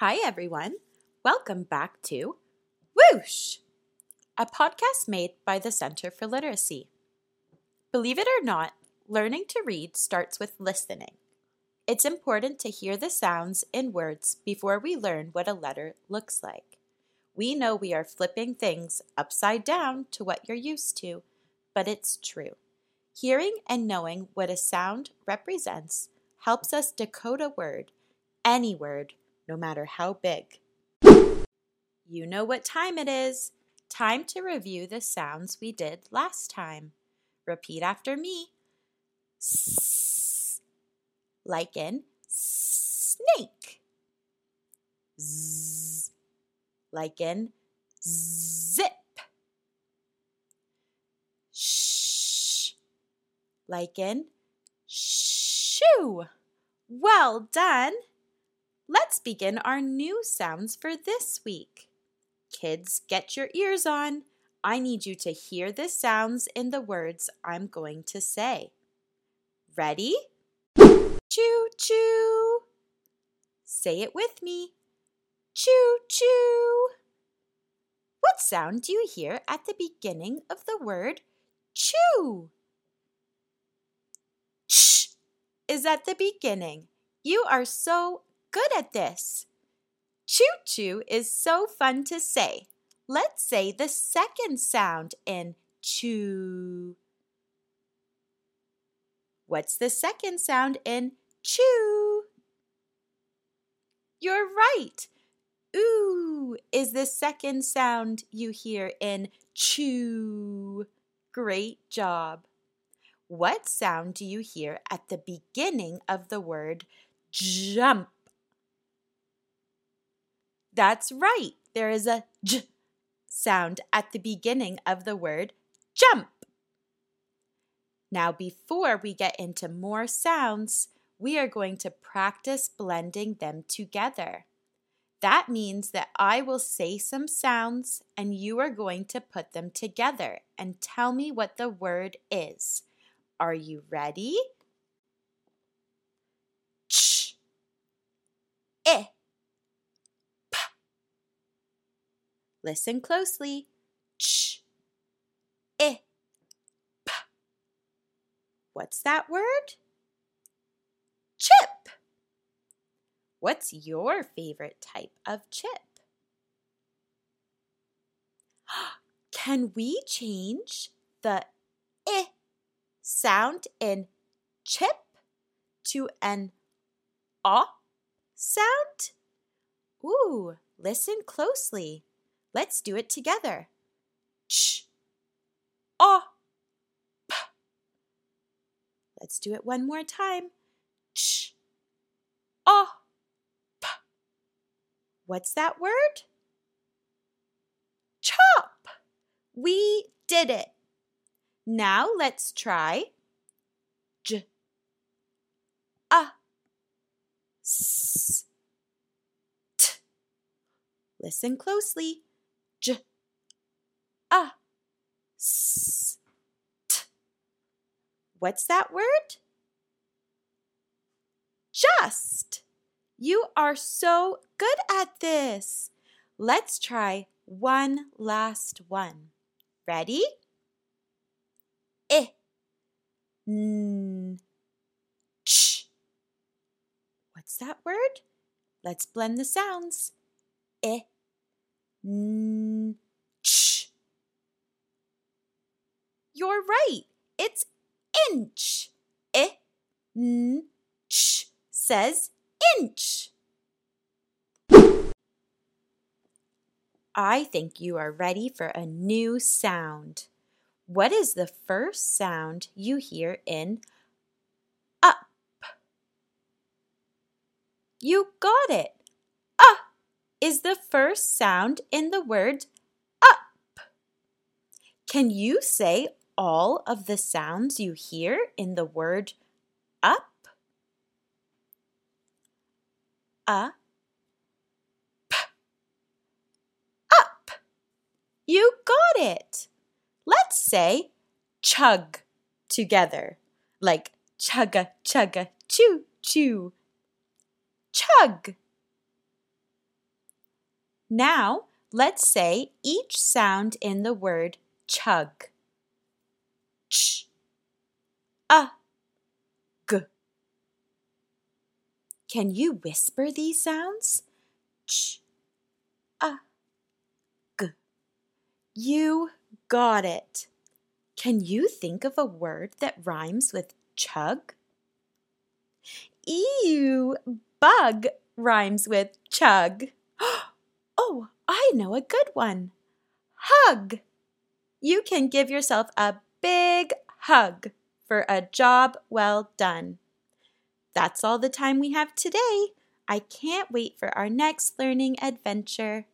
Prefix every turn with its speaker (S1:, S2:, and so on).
S1: Hi, everyone. Welcome back to Whoosh, a podcast made by the Centre for Literacy. Believe it or not, learning to read starts with listening. It's important to hear the sounds in words before we learn what a letter looks like. We know we are flipping things upside down to what you're used to, but it's true. Hearing and knowing what a sound represents helps us decode a word, any word, no matter how big. You know what time it is. Time to review the sounds we did last time. Repeat after me. S, like in snake. Z, like in zip. Sh, like in shoe. Well done. Let's begin our new sounds for this week. Kids, get your ears on. I need you to hear the sounds in the words I'm going to say. Ready? Choo choo. Say it with me. Choo choo. What sound do you hear at the beginning of the word chew? Ch is at the beginning. You are so good at this. Choo choo is so fun to say. Let's say the second sound in choo. What's the second sound in chew? You're right. Ooh is the second sound you hear in chew. Great job. What sound do you hear at the beginning of the word jump? That's right. There is a j sound at the beginning of the word jump. Now, before we get into more sounds, we are going to practice blending them together. That means that I will say some sounds and you are going to put them together and tell me what the word is. Are you ready? Ch, eh, p. Listen closely. Ch, eh, p. What's that word? Chip. What's your favorite type of chip? Can we change the eh sound in chip to an ah sound? Ooh, listen closely. Let's do it together. Ch, ah, p. Let's do it one more time. Ch, ah. What's that word? Chop! We did it. Now let's try j, a, s, t. Listen closely. J, a, s, t. What's that word? Just. You are so good at this. Let's try one last one. Ready? I, n, ch. What's that word? Let's blend the sounds. I, n, ch. You're right. It's inch. I, n, ch says inch. I think you are ready for a new sound. What is the first sound you hear in up? You got it. Uh is the first sound in the word up. Can you say all of the sounds you hear in the word up? A, p, up. You got it. Let's say chug together, like chugga chugga choo choo. Chug. Now, let's say each sound in the word chug. Ch, a, g. Can you whisper these sounds? Ch, a, g. You got it. Can you think of a word that rhymes with chug? Ew, bug rhymes with chug. Oh, I know a good one. Hug. You can give yourself a big hug for a job well done. That's all the time we have today. I can't wait for our next learning adventure.